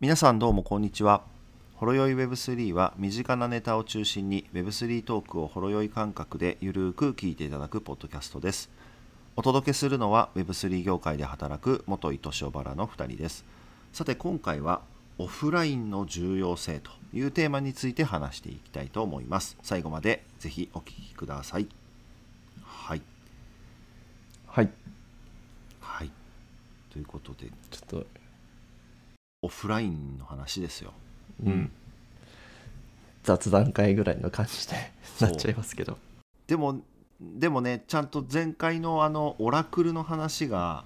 皆さんどうもこんにちは。ほろよい Web3 は身近なネタを中心に Web3 トークをほろよい感覚でゆるーく聞いていただくポッドキャストです。お届けするのは Web3 業界で働く元井敏夫原の2人です。さて今回はオフラインの重要性というテーマについて話していきたいと思います。最後までぜひお聞きください。はい。はい。はい。ということで。ちょっとオフラインの話ですよ。うん。雑談会ぐらいの感じでなっちゃいますけど。でもでもねちゃんと前回のあのオラクルの話が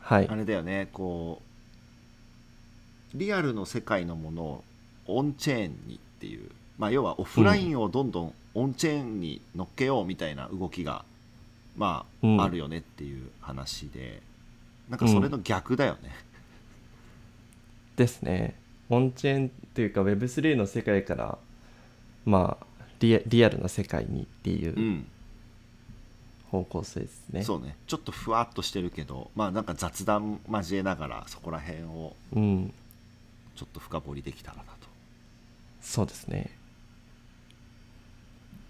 はい。あれだよねこうリアルの世界のものをオンチェーンにっていうまあ要はオフラインをどんどんオンチェーンに乗っけようみたいな動きがまあ、うん。あるよねっていう話でなんかそれの逆だよね、ですね。オンチェーンっていうか Web3 の世界からまあリアリアルな世界にっていううん。方向性ですね。そうね。ちょっとふわっとしてるけどまあなんか雑談交えながらそこら辺をうん。ちょっと深掘りできたらなと。そうですね。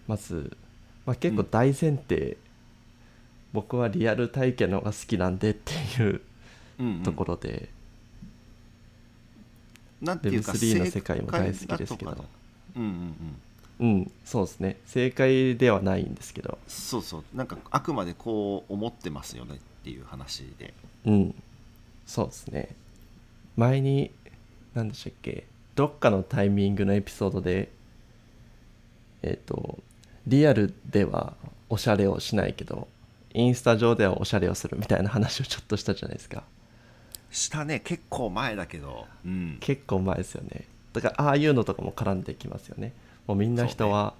まず、まあ、結構大前提、僕はリアル体験の方が好きなんでっていううんうん。ところで、なんていうか Web3 の世界も大好きですけど。うんうんうん。うんそうですね。正解ではないんですけど。そうそう。なんかあくまでこう思ってますよねっていう話で。うん。そうですね。前に何でしたっけ。どっかのタイミングのエピソードでえっ、とリアルではおしゃれをしないけどインスタ上ではおしゃれをするみたいな話をちょっとしたじゃないですかしたね結構前だけど。うん。結構前ですよね。だからああいうのとかも絡んできますよね。もうみんな人は、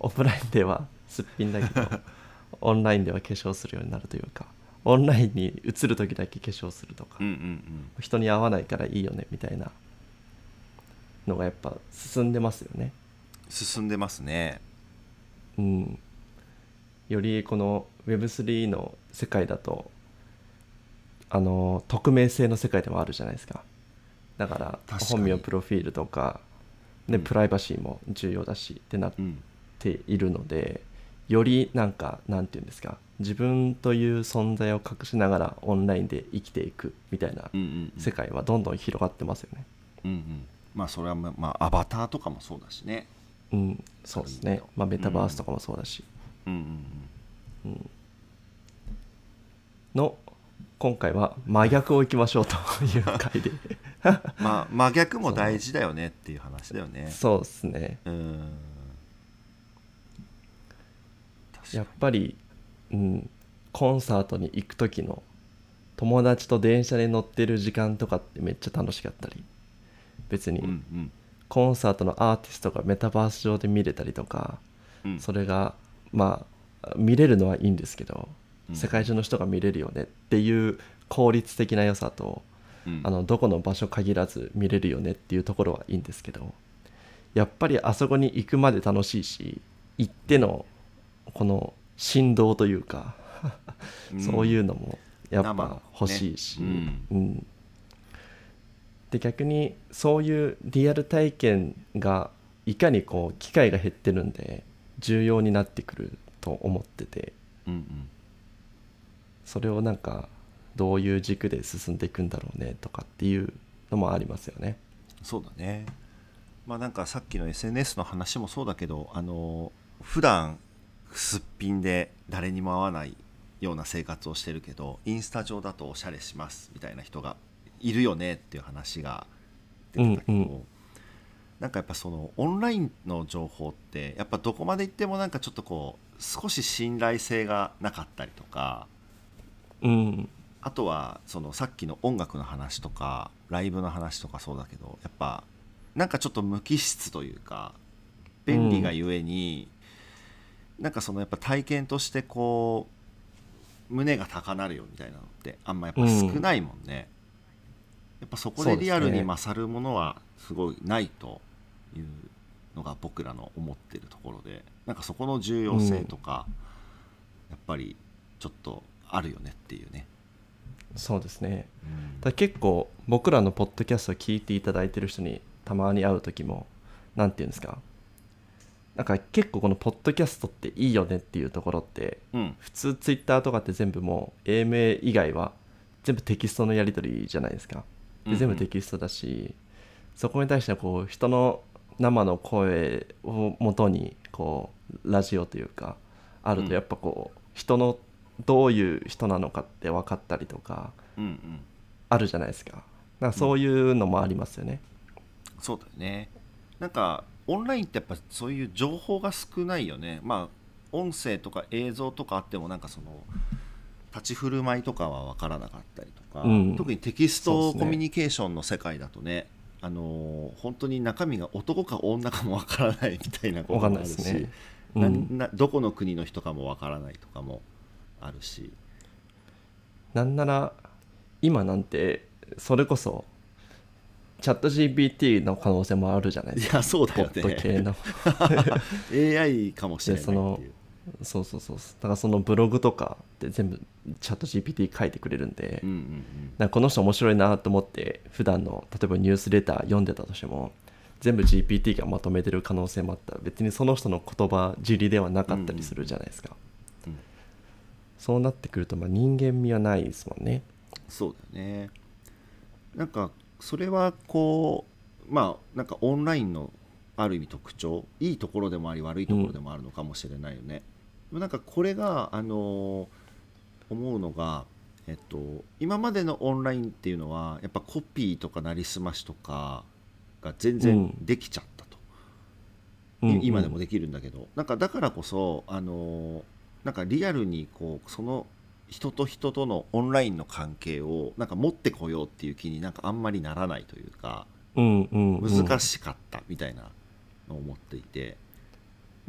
オフラインではすっぴんだけど オンラインでは化粧するようになるというかオンラインに映る時だけ化粧するとか、うんうん人に会わないからいいよねみたいなのがやっぱ進んでますよね。進んでますね。うん。よりこの Web3 の世界だとあの匿名性の世界でもあるじゃないですか。だから本名プロフィールとか、ねうん。プライバシーも重要だしってなっうんているのでよりなんかなんていうんですか自分という存在を隠しながらオンラインで生きていくみたいなうんうんうん。世界はどんどん広がってますよね。うんうん。まあそれはままあアバターとかもそうだしね。うん。そうですね、まあ、メタバースとかもそうだし、うんうん。うん。の今回は真逆をいきましょうという回で。う んまあ真逆も大事だよねっていう話だよね。そうですね。うん。やっぱり、うん、コンサートに行く時の友達と電車に乗ってる時間とかってめっちゃ楽しかったり。別にコンサートのアーティストがメタバース上で見れたりとかうん。それがまあ見れるのはいいんですけど。うん世界中の人が見れるよねっていう効率的な良さとうん。あのどこの場所限らず見れるよねっていうところはいいんですけどやっぱりあそこに行くまで楽しいし行ってのこの振動というか、そういうのもやっぱ欲しいし、うん。うん。で逆にそういうリアル体験がいかにこう機会が減ってるんで重要になってくると思っててうんうんそれをなんかどういう軸で進んでいくんだろうねとかっていうのもありますよね。そうだねまあなんかさっきの SNS の話もそうだけどあの普段すっぴんで誰にも会わないような生活をしてるけどインスタ上だとおしゃれしますみたいな人がいるよねっていう話が出てたけど、うんうんなんかやっぱそのオンラインの情報ってやっぱどこまで行ってもなんかちょっとこう少し信頼性がなかったりとかうん。あとはそのさっきの音楽の話とかライブの話とかそうだけどやっぱなんかちょっと無機質というか便利がゆえに、なんかそのやっぱ体験としてこう胸が高鳴るよみたいなのってあんまやっぱ少ないもんね、やっぱそこでリアルに勝るものはすごいないというのが僕らの思ってるところでなんかそこの重要性とか、やっぱりちょっとあるよねっていうね。そうですね。うん。結構僕らのポッドキャストを聞いていただいてる人にたまに会う時もなんて言うんですか。なんか結構このポッドキャストっていいよねっていうところってうん。普通ツイッターとかって全部もう英名以外は全部テキストのやり取りじゃないですか。うんうん。で全部テキストだし、そこに対してはこう人の生の声をもとにこうラジオというかあるうんとやっぱこう人のどういう人なのかって分かったりとかうんうん。あるじゃないですか。なんかそういうのもありますよね。そうだよね。なんかオンラインってやっぱそういう情報が少ないよね。まあ音声とか映像とかあってもなんかその立ち振る舞いとかは分からなかったりとか、うん。特にテキストコミュニケーションの世界だとねあのー本当に中身が男か女かも分からないみたいなこともあるし、ね。うなんなどこの国の人かも分からないとかもあるし。なんなら今なんてそれこそチャット GPT の可能性もあるじゃないいですか。やそうだよポッド系ねの AI かもしれないっていう。そうそうそう。だからそのブログとかって全部チャット GPT 書いてくれるんで、うんうんなんかこの人面白いなと思って普段の例えばニュースレター読んでたとしても全部 GPT がまとめてる可能性もあった。ら別にその人の言葉尻ではなかったりするじゃないですか、うんそうなってくるとまあ人間味はないですもんね。そうだよね。なんかそれはこうまあなんかオンラインのある意味特徴いいところでもあり悪いところでもあるのかもしれないよね、でもなんかこれがあの思うのがえっと今までのオンラインっていうのはやっぱコピーとかなりすましとかが全然できちゃったと、うん今でもできるんだけど。なんかだからこそあのなんかリアルにこうその人と人とのオンラインの関係をなんか持ってこようっていう気になんかあんまりならないというかうんうんうん。難しかったみたいなのを思っていて。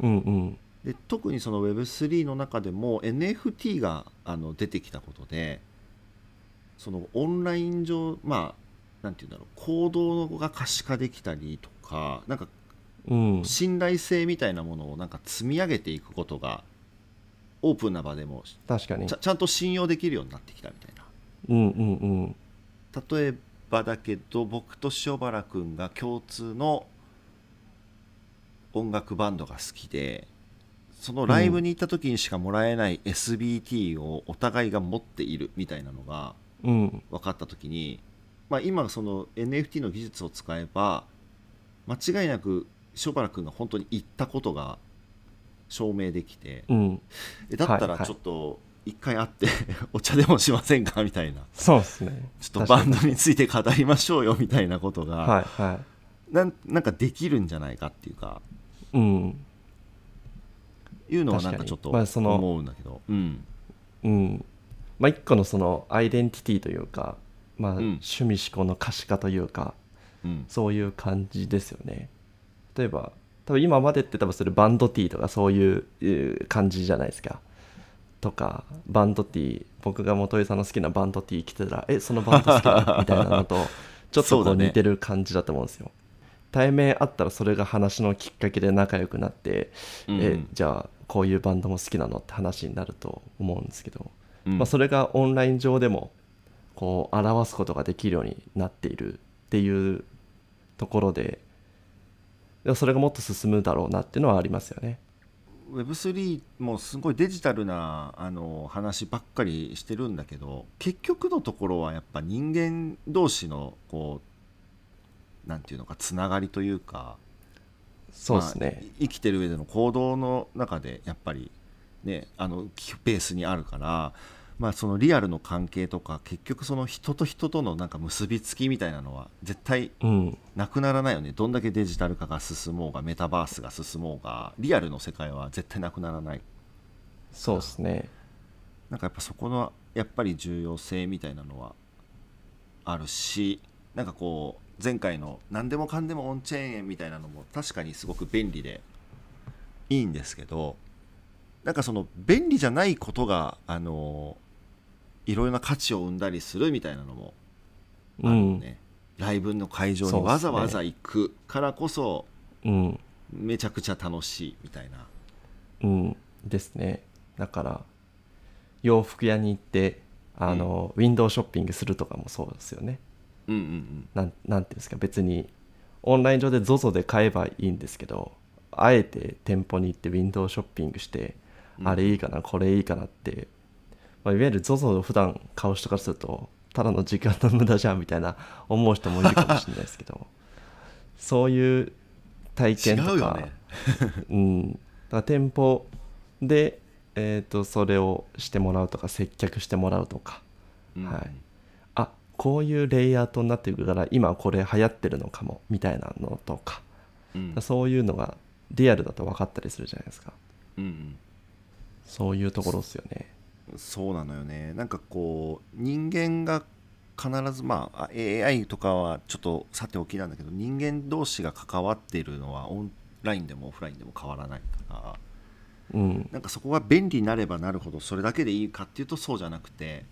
うんうん。で特にその Web3 の中でも NFT があの出てきたことでそのオンライン上まあなんていうんだろう行動が可視化できたりとかなんかうん。信頼性みたいなものをなんか積み上げていくことがオープンな場でも確かに。ちゃんと信用できるようになってきたみたいな。うんうんうん。例えばだけど僕と塩原君が共通の音楽バンドが好きでそのライブに行った時にしかもらえない SBT をお互いが持っているみたいなのがうん分かった時に、まあ、今その NFT の技術を使えば間違いなく塩原君が本当に行ったことが証明できてうん。えだったらちょっと一回会って お茶でもしませんか？みたいな。そうですね。ちょっとバンドについて語りましょうよみたいなことが、はいはなんなんかできるんじゃないかっていうか。いうん。いうのはなん確かちょっとまあその思うんだけど、うん。うん。まあ一個のそのアイデンティティというかまあん。趣味思考の可視化というかうん。そういう感じですよね。例えば多分今までって多分それバンド T とかそういうえー感じじゃないですか。とかバンド T 僕が元井さんの好きなバンド T 着てたらえそのバンド好きだみたいなのと ちょっとこう似てる感じだと思うんですよ、対面あったらそれが話のきっかけで仲良くなって、うん。えじゃあこういうバンドも好きなのって話になると思うんですけど、うん。まあ、それがオンライン上でもこう表すことができるようになっているっていうところでそれがもっと進むだろうなっていうのはありますよね。Web3 もすごいデジタルなあの話ばっかりしてるんだけど結局のところはやっぱ人間同士のこうなんていうのかつながりというかそうですね。まあ生きてる上での行動の中でやっぱりねあのベースにあるから、まあ、そのリアルの関係とか結局その人と人とのなんか結びつきみたいなのは絶対うん、なくならないよね。どんだけデジタル化が進もうがメタバースが進もうがリアルの世界は絶対なくならない。そうですね。なんかやっぱそこのやっぱり重要性みたいなのはあるしなんかこう前回の何でもかんでもオンチェーン円みたいなのも確かにすごく便利でいいんですけどなんかその便利じゃないことがあのいろいろな価値を生んだりするみたいなのもあるよね、ライブの会場にわざわざ行くからこそうん、めちゃくちゃ楽しいみたいな。うん。ですね。だから洋服屋に行ってあの、ウィンドウショッピングするとかもそうですよね。うんうんなんなんていうんですか。別にオンライン上で ZOZO で買えばいいんですけどあえて店舗に行ってウィンドウショッピングして、うん。あれいいかなこれいいかなって、まあ、いわゆる ZOZO を普段買う人からするとただの時間の無駄じゃんみたいな思う人もいるかもしれないですけど そういう体験とかね。うん、だから店舗で、えー、とそれをしてもらうとか接客してもらうとかうん。はい。あこういうレイアウトになってくるから今これ流行ってるのかもみたいなのとかうん。そういうのがリアルだと分かったりするじゃないですか。うんそういうところですよね。うんそうなのよね。なんかこう人間が必ずまああ AI とかはちょっとさておきなんだけど人間同士が関わっているのはオンラインでもオフラインでも変わらないから。うん。なんかそこが便利になればなるほどそれだけでいいかっていうとそうじゃなくて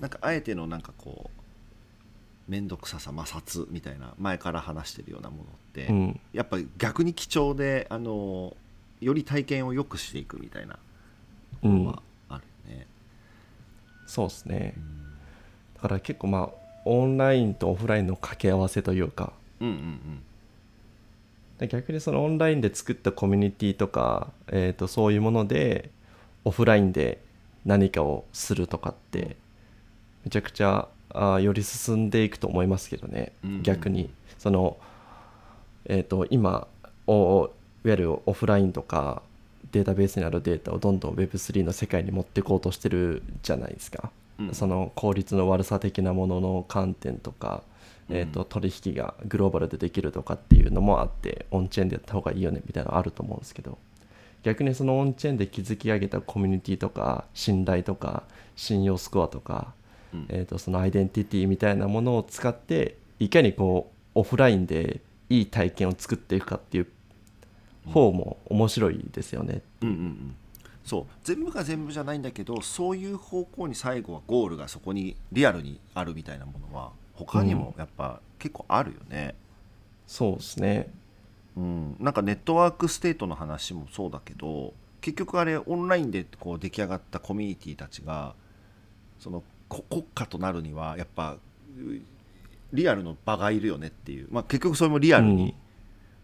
なんかあえてのなんかこう面倒くささ摩擦みたいな前から話してるようなものって、うん。やっぱ逆に貴重であのより体験を良くしていくみたいなところは。そうですね。うん。だから結構まあオンラインとオフラインの掛け合わせというか。うんうんで逆にそのオンラインで作ったコミュニティとか、えー、とそういうものでオフラインで何かをするとかってめちゃくちゃあーより進んでいくと思いますけどね、うんうん。逆にその、えー、と今おいわゆるオフラインとかデータベースにあるデータをどんどん Web3 の世界に持っていこうとしてるじゃないですか。うん。その効率の悪さ的なものの観点とか、えー、と取引がグローバルでできるとかっていうのもあってオンチェーンでやった方がいいよねみたいなのあると思うんですけど。逆にそのオンチェーンで築き上げたコミュニティとか信頼とか信用スコアとか、うん。えー、とそのアイデンティティみたいなものを使っていかにこうオフラインでいい体験を作っていくかっていう方も面白いですよね。うんうんうんそう全部が全部じゃないんだけどそういう方向に最後はゴールがそこにリアルにあるみたいなものは他にもやっぱ結構あるよね。そうですね。うん、なんかネットワークステートの話もそうだけど結局あれオンラインでこう出来上がったコミュニティたちがそのこ国家となるにはやっぱうリアルの場がいるよねっていう、まあ、結局それもリアルうんに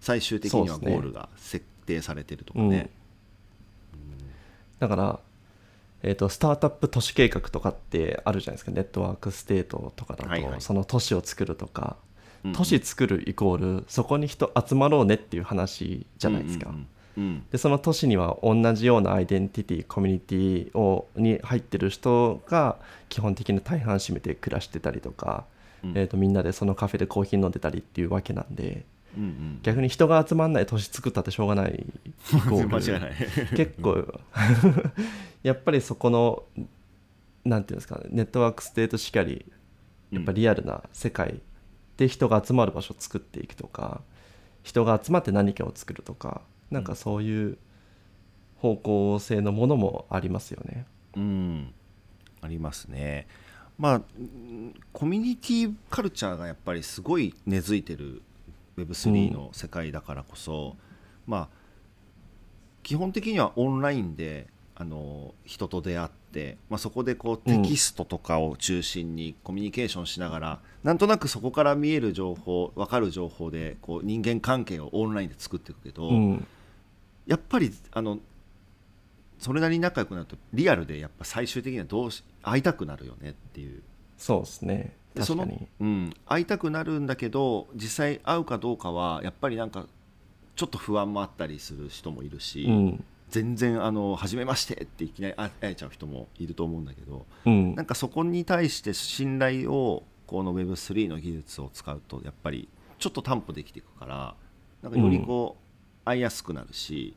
最終的にはゴールが設定されてるとかうん。ね。だから、えー、とスタートアップ都市計画とかってあるじゃないですか。ネットワークステートとかだと、はいはい。その都市を作るとか、うん都市作るイコールそこに人集まろうねっていう話じゃないですか、うんうんうんでその都市には同じようなアイデンティティコミュニティをに入ってる人が基本的に大半占めて暮らしてたりとか、うん。えー、とみんなでそのカフェでコーヒー飲んでたりっていうわけなんでうんうん。逆に人が集まんない都市作ったってしょうがない 結構。やっぱりそこのなんていうんですかねネットワークステートしかりやっぱリアルな世界で人が集まる場所を作っていくとか人が集まって何かを作るとかなんかそういう方向性のものもありますよね。うん、ありますね。まあうんコミュニティカルチャーがやっぱりすごい根付いてる Web3 の世界だからこそ、まあ基本的にはオンラインであの人と出会って、まあ、そこでこうテキストとかを中心にコミュニケーションしながら、なんとなくそこから見える情報分かる情報でこう人間関係をオンラインで作っていくけど、うん、やっぱりあのそれなりに仲良くなるとリアルでやっぱ最終的にはどうし会いたくなるよねっていう。そうですね。でその。うん、会いたくなるんだけど実際会うかどうかはやっぱりなんかちょっと不安もあったりする人もいるし、うん。全然あの初めましてっていきなり会えちゃう人もいると思うんだけどうん。なんかそこに対して信頼をこの Web3 の技術を使うとやっぱりちょっと担保できていくからなんかよりこう会いやすくなるし、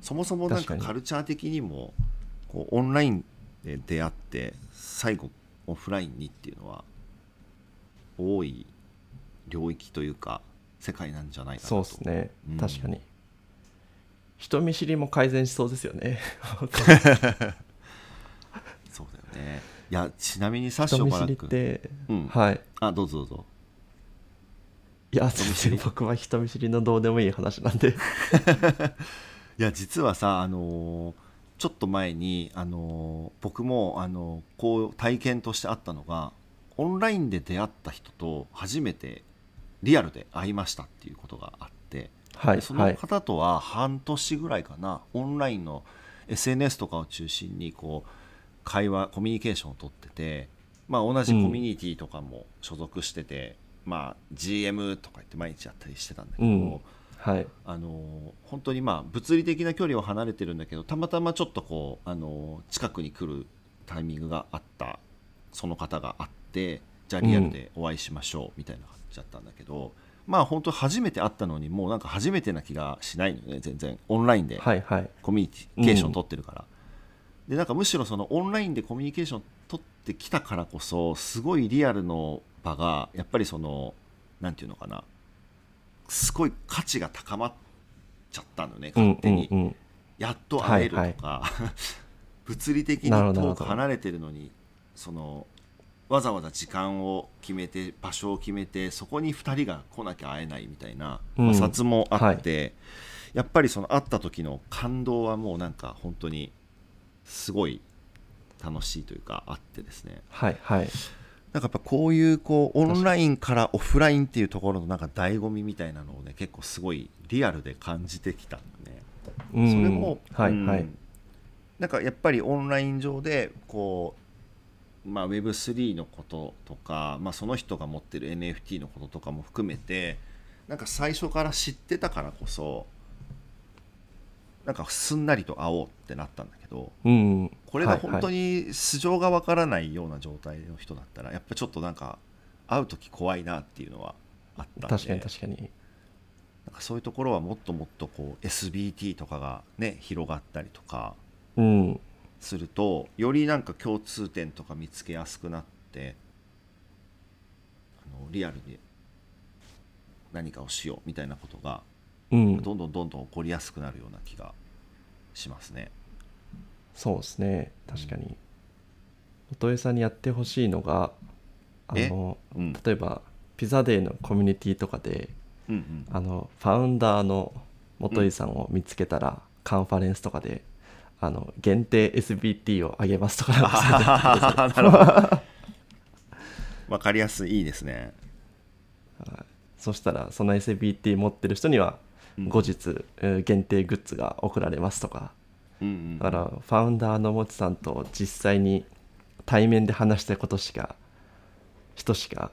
そもそもなんかカルチャー的にもこうオンラインで出会って最後オフラインにっていうのは多い領域というか世界なんじゃないかなと。そうですね、うん。確かに。人見知りも改善しそうですよね。そうだよね。いやちなみにサッシ人見知りって、うん。はい。あどうぞどうぞ。いや全然僕は人見知りのどうでもいい話なんで。いや実はさあのーちょっと前にあの僕もあのこう体験としてあったのがオンラインで出会った人と初めてリアルで会いましたっていうことがあって、はいでその方とは半年ぐらいかな、オンラインの SNS とかを中心にこう会話コミュニケーションをとってて、まあ、同じコミュニティとかも所属してて、まあ、GM とか言って毎日やったりしてたんだけど、うんはい。あの本当にまあ物理的な距離は離れてるんだけどたまたまちょっとこうあの近くに来るタイミングがあったその方があってじゃあリアルでお会いしましょうみたいな感じだったんだけど、まあ本当初めて会ったのにもうなんか初めてな気がしないのよね全然。オンラインではいはい。コミュニケーション取ってるから、でなんかむしろそのオンラインでコミュニケーション取ってきたからこそすごいリアルの場がやっぱりそのなんていうのかなすごい価値が高まっちゃったのねうん勝手に、うんうん。やっと会えるとか、物理的になるほどなるほど遠く離れてるのにそのわざわざ時間を決めて場所を決めてそこに2人が来なきゃ会えないみたいなうん。摩擦もあって、やっぱりその会った時の感動はもうなんか本当にすごい楽しいというかあってですね。はいはいなんかやっぱこういうこうオンラインからオフラインっていうところのなんか醍醐味みたいなのをね結構すごいリアルで感じてきたんだね。うん。それも、はいはい。うんなんかやっぱりオンライン上でこう、まあ、Web3 のこととか、まあ、その人が持ってる NFT のこととかも含めてなんか最初から知ってたからこそなんかすんなりと会おうってなったんだけどうんこれが本当にに素性がわからないような状態の人だったらやっぱちょっとなんか会う時怖いなっていうのはあったんで確かに確かに。なんかそういうところはもっともっとこう SBT とかがね広がったりとかうん。するとよりなんか共通点とか見つけやすくなってあのリアルに何かをしようみたいなことがうんどんどんどんどん起こりやすくなるような気がしますね。そうですね。確かに。元江さんにやってほしいのがあのうん。例えばピザデーのコミュニティとかでうんうん。あのファウンダーの元井さんを見つけたら、カンファレンスとかであの限定 SBT をあげますとかなんか なるほど。わかりやすいいいですね。そしたらその SBT 持ってる人にはうん後日、えー限定グッズが送られますとか。うんうんだからファウンダーのもちさんと実際に対面で話したことしか人しか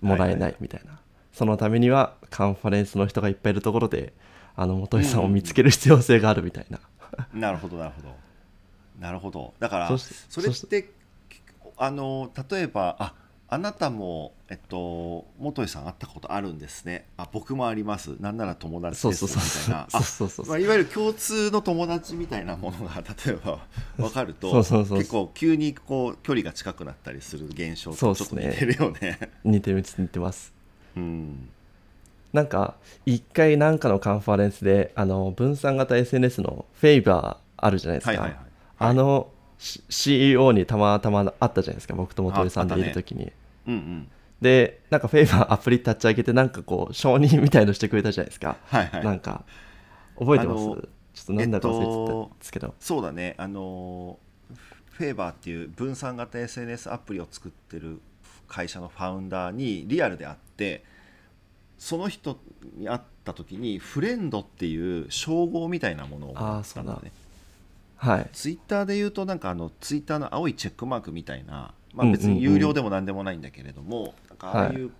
もらえないみたいな、そのためにはカンファレンスの人がいっぱいいるところであの元井さんを見つける必要性があるみたいな、なるほどなるほど。なるほど。だからそれって。あの例えばああなたもえっと元井さん会ったことあるんですね。あ僕もあります。なんなら友達です。そうそうみたいな。そうそうそう。あまあ、いわゆる共通の友達みたいなものが 例えば分かると結構急にこう距離が近くなったりする現象とちょっと似てるよね。似てる似てます。うん。なんか一回なんかのカンファレンスであの分散型 SNS のフェイバーあるじゃないですか、はいはい。はい。あの CEO にたまたま会ったじゃないですか。僕と元井さんでいる時に、うんうん。でなんかフェイバー アプリ立ち上げてなんかこう承認みたいのしてくれたじゃないですか、はいはい。なんか覚えてます？ちょっとなんだか忘れてた。んですけど、そうだね。あのフェーバーっていう分散型 SNS アプリを作ってる会社のファウンダーにリアルで会ってその人に会った時にフレンドっていう称号みたいなものをもらったんだ。ねはい。ツイッターで言うとなんかあのツイッターの青いチェックマークみたいな、まあ、うんうんうん。別に有料でも何でもないんだけれども、なんかああいう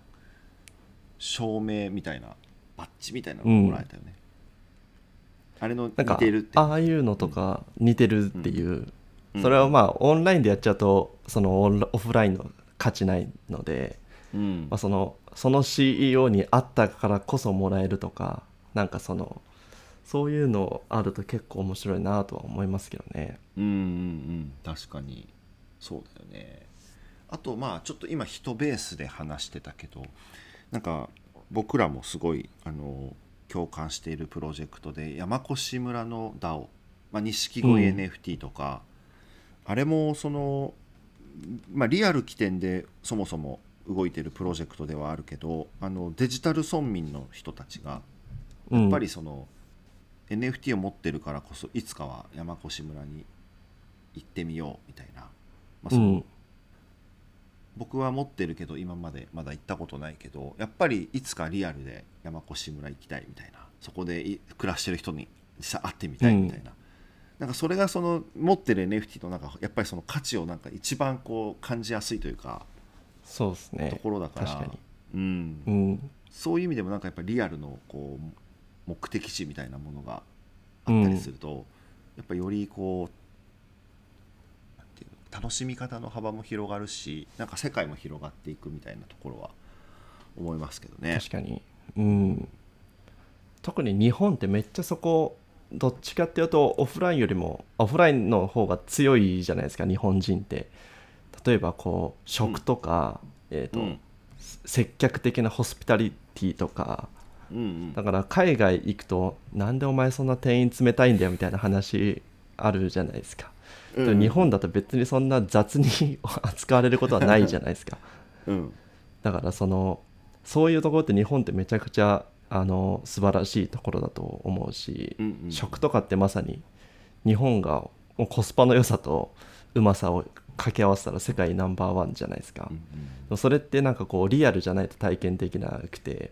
証明みたいなバッジみたいなのをもらえたよね、あれの似てるってああいうのとか似てるっていう、うん。それはまあオンラインでやっちゃうとそのオフラインの価値ないので、うん。まあ、そのその CEO に会ったからこそもらえるとかなんかそのそういうのあると結構面白いなとは思いますけどね。うんうんうん。確かに。そうだよね。あとまあちょっと今人ベースで話してたけどなんか僕らもすごいあの共感しているプロジェクトで山越村の DAO まあ錦鯉うん。NFT とか、あれもその、まあ、リアル起点でそもそも動いてるプロジェクトではあるけどあのデジタル村民の人たちがやっぱりその、NFT を持ってるからこそいつかは山越村に行ってみようみたいな、まあうそのん。僕は持ってるけど今までまだ行ったことないけどやっぱりいつかリアルで山越村行きたいみたいな。そこでい暮らしてる人に実際会ってみたいみたいな、なんかそれがその持ってる NFT のなんかやっぱりその価値をなんか一番こう感じやすいというかそうですね。ところだから、確かに。うん。うん。そういう意味でもなんかやっぱりリアルのこう目的地みたいなものがあったりすると、やっぱよりこうていうの楽しみ方の幅も広がるしなんか世界も広がっていくみたいなところは思いますけどね。確かに。うん。特に日本ってめっちゃそこどっちかっていうとオフラインよりもオフラインの方が強いじゃないですか日本人って。例えばこう食とか、えーとうん。接客的なホスピタリティとかうんうん。だから海外行くとなんでお前そんな店員冷たいんだよみたいな話あるじゃないですか、うん日本だと別にそんな雑に扱われることはないじゃないですか。うん。だからそのそういうところって日本ってめちゃくちゃあの素晴らしいところだと思うし、うんうん。食とかってまさに日本がコスパの良さとうまさを掛け合わせたら世界ナンバーワンじゃないですか、うんうん。それってなんかこうリアルじゃないと体験できなくて、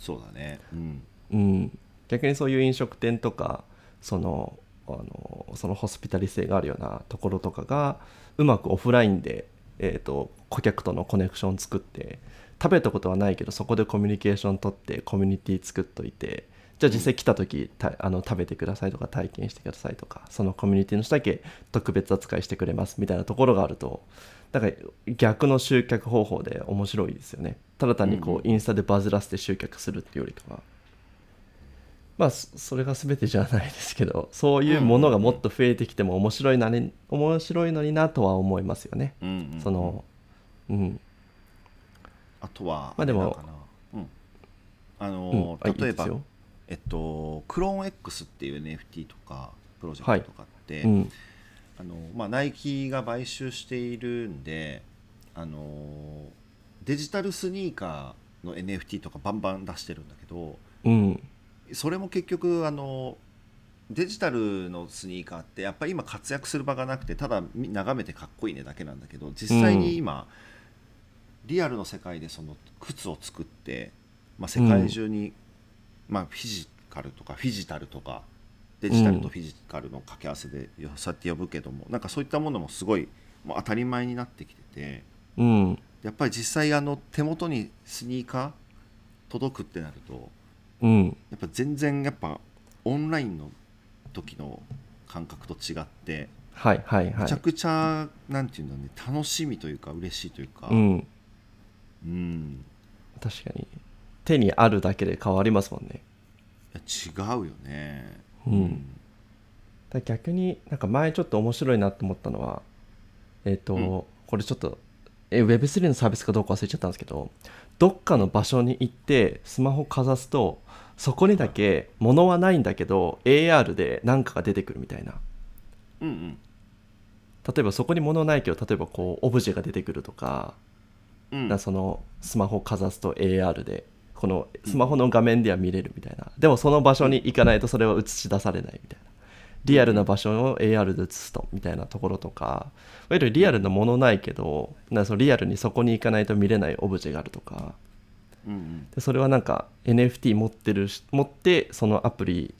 そうだね。うんうん、逆にそういう飲食店とかそのあのそのホスピタリ性があるようなところとかがうまくオフラインで、えー、と顧客とのコネクション作って食べたことはないけどそこでコミュニケーション取ってコミュニティ作っといてじゃあ実際来た時たあの食べてくださいとか体験してくださいとかそのコミュニティの人だけ特別扱いしてくれますみたいなところがあるとだから逆の集客方法で面白いですよね。ただ単にこうんうインスタでバズらせて集客するっていうよりかは。まあそそれが全てじゃないですけどそういうものがもっと増えてきても面白いなに面白いのになとは思いますよね。うんうんうん。そのうん。あとはまあでもうん。あうん。のあいい例えばですよえっとクローン X っていう NFT とかプロジェクトとかって、うん。あのまあ、ナイキが買収しているんであのデジタルスニーカーの NFT とかバンバン出してるんだけどうん。それも結局あのデジタルのスニーカーってやっぱり今活躍する場がなくてただみ眺めてかっこいいねだけなんだけど実際に今、リアルの世界でその靴を作って、まあ、世界中に、まあ、フィジカルとかフィジタルとかデジタルとフィジカルの掛け合わせでよそうやって呼ぶけどもなんかそういったものもすごいもう当たり前になってきててうん。やっぱり実際あの手元にスニーカー届くってなるとうん。やっぱ全然やっぱオンラインの時の感覚と違ってはいはいはい。めちゃくちゃなんていうんだろうね楽しみというか嬉しいというか。うん。うん。確かに手にあるだけで変わりますもんね。違うよね。うん。だから逆になんか前ちょっと面白いなと思ったのはえっ、と、うん。これちょっとえ Web3 のサービスかどうか忘れちゃったんですけどどっかの場所に行ってスマホかざすとそこにだけ物はないんだけど AR で何かが出てくるみたいな。うんうん。例えばそこに物ないけど例えばこうオブジェが出てくるとか,、うん。そのスマホかざすと AR でこのスマホの画面では見れるみたいな、でもその場所に行かないとそれは映し出されないみたいな。リアルな場所を AR で映すとみたいなところとか。いわゆるリアルなものないけどなそのリアルにそこに行かないと見れないオブジェがあるとか。うんうん。でそれはなんか NFT 持ってるし持ってそのアプリ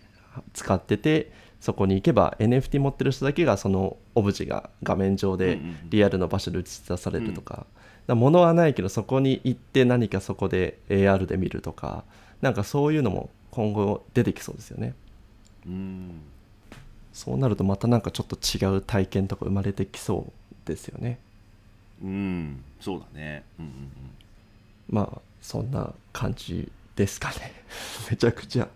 使っててそこに行けば NFT 持ってる人だけがそのオブジェが画面上でうんうんうん。リアルの場所で映し出されるとか,、だから物はないけどそこに行って何かそこで AR で見るとかなんかそういうのも今後出てきそうですよね。うん。そうなるとまたなんかちょっと違う体験とか生まれてきそうですよね。うん。そうだね。うんうん。まあそんな感じですかね。めちゃくちゃ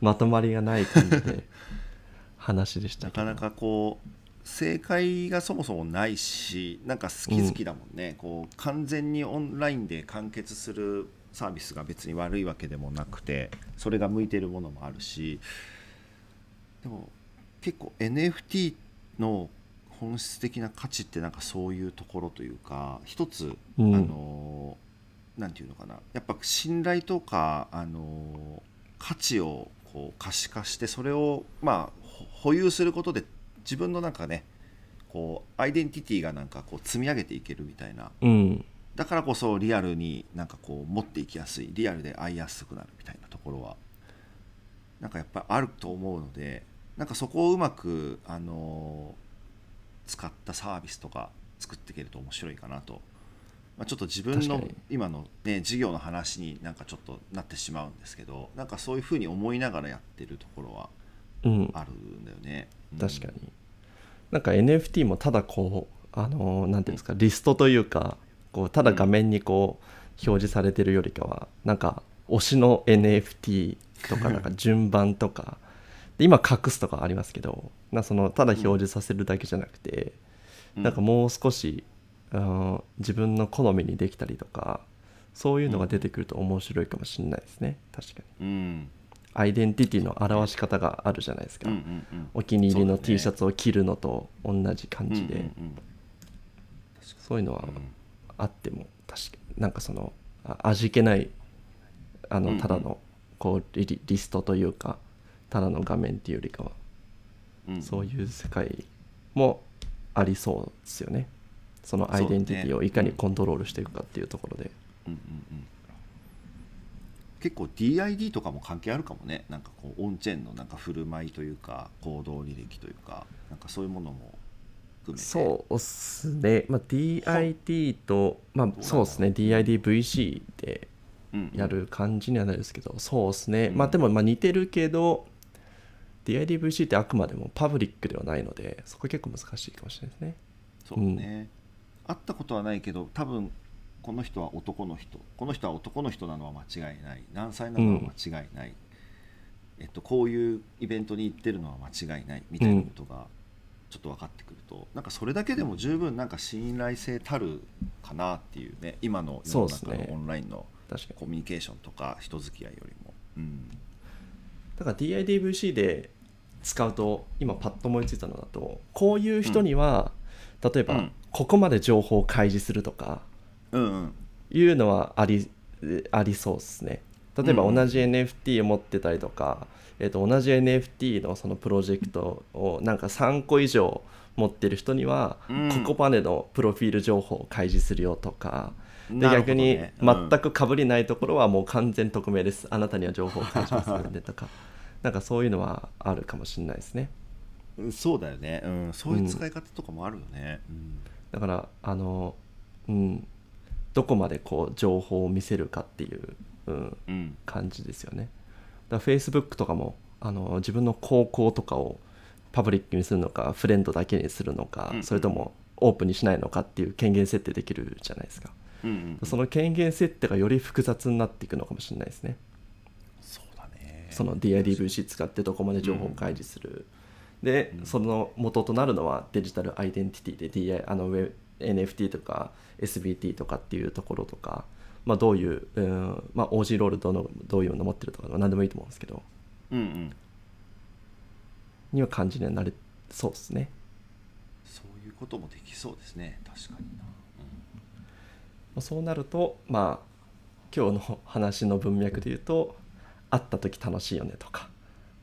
まとまりがない感じで話でしたけど。なかなかこう正解がそもそもないしなんか好き好きだもんね、こう完全にオンラインで完結するサービスが別に悪いわけでもなくてそれが向いてるものもあるしでも結構 NFT の本質的な価値ってなんかそういうところというか一つ、うん。あのなんていうのかな。やっぱ信頼とかあの価値をこう可視化してそれをまあほ保有することで自分のなんかねこうアイデンティティがなんかこう積み上げていけるみたいな。うん。だからこそリアルになんかこう持っていきやすいリアルで会いやすくなるみたいなところはなんかやっぱりあると思うのでなんかそこをうまく、あの使ったサービスとか作っていけると面白いかなと、まあ、ちょっと自分の今の、ね、事業の話になんかちょっとなってしまうんですけどなんかそういうふうに思いながらやってるところはうん。あるんだよね。うん。確かになんか NFT もただこうあのなんていうんですかリストというかこうただ画面にこう表示されてるよりかはなんか推しの NFT とかなんか順番とかで今隠すとかありますけどなそのただ表示させるだけじゃなくて、うん。なんかもう少し、うん自分の好みにできたりとかそういうのが出てくると面白いかもしれないですね確かに。うんアイデンティティの表し方があるじゃないですか、うんうんうん。お気に入りの T シャツを着るのと同じ感じで、うんうんうんそういうのはうん。あっても確かになんかそのあ味気ないあのただのこうリリリストというかただの画面っていうよりかはうん。そういう世界もありそうですよね。そのアイデンティティをいかにコントロールしていくかっていうところで、うんうんうん結構 DID とかも関係あるかもね。なんかこうオンチェーンのなんか振る舞いというか行動履歴というかなんかそういうものも含めて。そうっすね、まあ、DID とまあそうですね。DIDVC でうんうん。やる感じにはなるんですけど、そうですね、うん。まあでもまあ似てるけど DIDVC ってあくまでもパブリックではないのでそこ結構難しいかもしれないですね。そうね、会ったことはないけど多分この人は男の人。この人は男の人なのは間違いない。何歳なのは間違いない、えっと、こういうイベントに行ってるのは間違いない。みたいなことがちょっと分かってくると、なんかそれだけでも十分なんか信頼性たるかなっていうね。今の世の中のオンラインの確かに。コミュニケーションとか人付き合いよりも、うん、だから DIDVC で使うと今パッと思いついたのだとこういう人には、例えば、うん。ここまで情報を開示するとかうんうんいうのはありありそうですね。例えばうん同じ NFT を持ってたりとか、えー、と同じ NFT のそのプロジェクトをなんか3個以上持ってる人には、うん。ここまでのプロフィール情報を開示するよとか。で、逆に全くかぶりないところはもう完全匿名です。あなたには情報を開示するんでとか。なんかそういうのはあるかもしれないですね。うんそうだよね、うん、そういう使い方とかもあるよね、うん。だからあのうんどこまでこう情報を見せるかっていう、うん、うん。感じですよね。だから Facebook とかもあの自分の高校とかをパブリックにするのかフレンドだけにするのか、うんそれともオープンにしないのかっていう権限設定できるじゃないですか、うんうんその権限設定がより複雑になっていくのかもしれないですね。そうだね。その DIDVC 使ってどこまで情報を開示する、で、うん。その元となるのはデジタルアイデンティティで DI あのウェ NFT とか SBT とかっていうところとか、まあ、どういう、うんまあ、OG ロールどのどういうの持ってるとか何でもいいと思うんですけど。うんうん。には感じにはなれそうですね、そういうこともできそうですね。確かにな、まあ、そうなるとまあ今日の話の文脈で言うと会った時楽しいよねとか、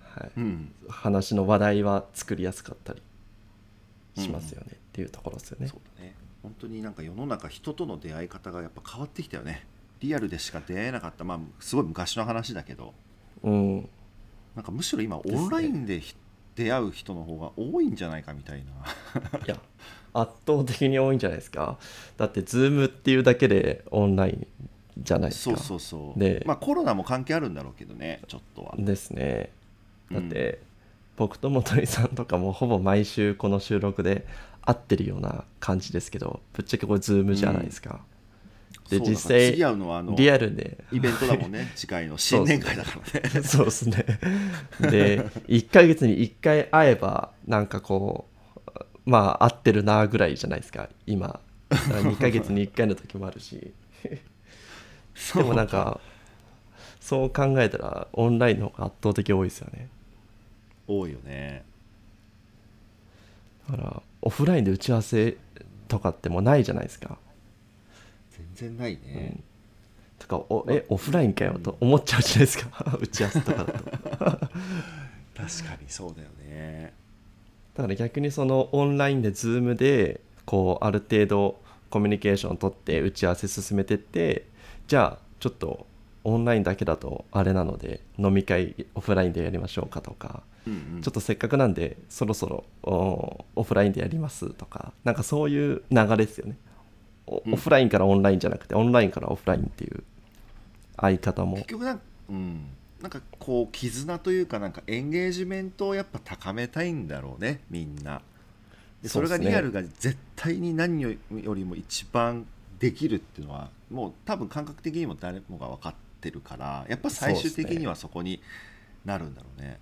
はい、うん。うん話の話題は作りやすかったりしますよねっていうところですよね。そうだね本当になんか世の中人との出会い方がやっぱ変わってきたよね。リアルでしか出会えなかった。まあすごい昔の話だけど。うん、なんかむしろ今オンラインでひ出会う人の方が多いんじゃないかみたいな。いや圧倒的に多いんじゃないですか。だって Zoom っていうだけでオンラインじゃないですか。そうそうそう。でまあコロナも関係あるんだろうけどねちょっとは。ですね。だっうん。て、僕と本井さんとかもほぼ毎週この収録で会ってるような感じですけどぶっちゃけこれ Zoom じゃないですか、う実だから際次会うのはあのリアルで。イベントだもんね。次回の新年会だからね。そうですね。で、1ヶ月に1回会えば、なんかこう、まあ、会ってるなぐらいじゃないですか、今。2ヶ月に1回の時もあるし。でもなんか、そう考えたら、オンラインの方が圧倒的多いですよね。多いよね。だから、オフラインで打ち合わせとかってもうないじゃないですか。全然ないね、とか、おえ、オフラインかよと思っちゃうじゃないですか、打ち合わせとかだと。確かにそうだよね。だから逆にそのオンラインで Zoom でこうある程度コミュニケーションを取って打ち合わせ進めてってじゃあちょっとオンラインだけだとあれなので飲み会オフラインでやりましょうかとか、うんうん。ちょっとせっかくなんでそろそろおオフラインでやりますとかなんかそういう流れですよね、おうん。オフラインからオンラインじゃなくてオンラインからオフラインっていう相方も。結局なんか,、うん、なんかこう絆というかなんかエンゲージメントをやっぱ高めたいんだろうねみんな。でそれがリアルが絶対に何よりも一番できるっていうのはもう多分感覚的にも誰もが分かってるからやっぱ最終的にはそこになるんだろうね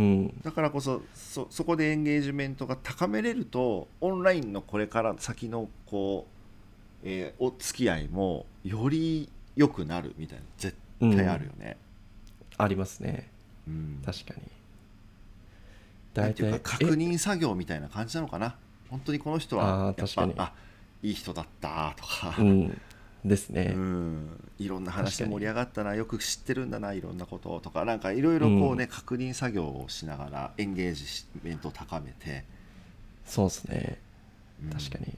うん。だからこそそそこでエンゲージメントが高めれるとオンラインのこれから先のこう、えーお付き合いもより良くなるみたいな絶対あるよね。ありますね。うん。確かに。大体か確認作業みたいな感じなのかな。本当にこの人はやっぱあいい人だったとか、えうんですね、うん。いろんな話で盛り上がったなよく知ってるんだないろんなことをとかなんかいろいろこうね、確認作業をしながらエンゲージメントを高めて、そうですね。うん。確かに、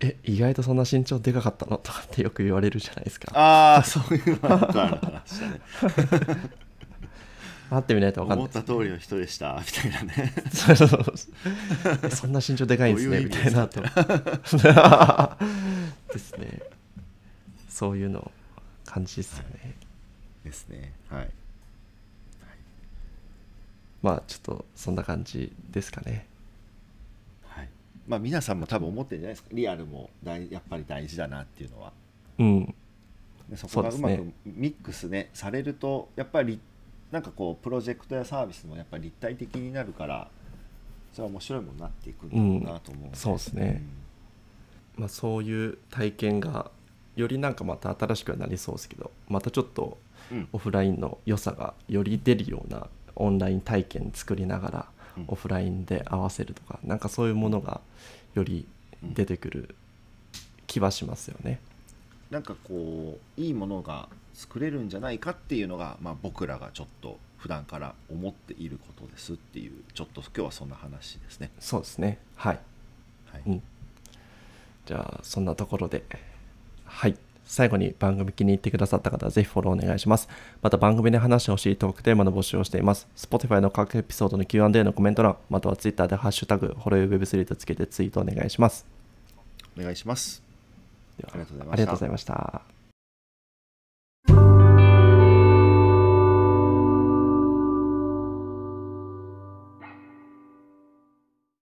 え意外とそんな身長でかかったの？とかってよく言われるじゃないですか。ああそういうのはある話だね。会ってみないと分かんない。思った通りの人でしたみたいなね。そうそうそうえそんな身長でかいんですねみたいなと。ですねそういうの感じですよね、ですね。はい。まあちょっとそんな感じですかね。はい。まあ皆さんも多分思ってるんじゃないですか。リアルも大やっぱり大事だなっていうのは。うん。でそこがうまくミックスねされるとやっぱりなんかこうプロジェクトやサービスもやっぱり立体的になるからそれは面白いものになっていくんだろうなと思ううん。そうですね。まあ、そういう体験がよりなんかまた新しくはなりそうですけどまたちょっとオフラインの良さがより出るようなオンライン体験作りながらうん。オフラインで合わせるとかなんかそういうものがより出てくる気はしますよね。なんかこういいものが作れるんじゃないかっていうのが、まあ、僕らがちょっと普段から思っていることですっていうちょっと今日はそんな話ですね。そうですね。はい、はい。うん、じゃあそんなところではい最後に番組気に入ってくださった方はぜひフォローお願いします。また番組で話してほしいトークテーマの募集をしています。Spotify の各エピソードの Q&A のコメント欄、または Twitter でハッシュタグ、ホロヨ Web3 とつけてツイートお願いします。お願いします。ありがとうございましたありがとうございました。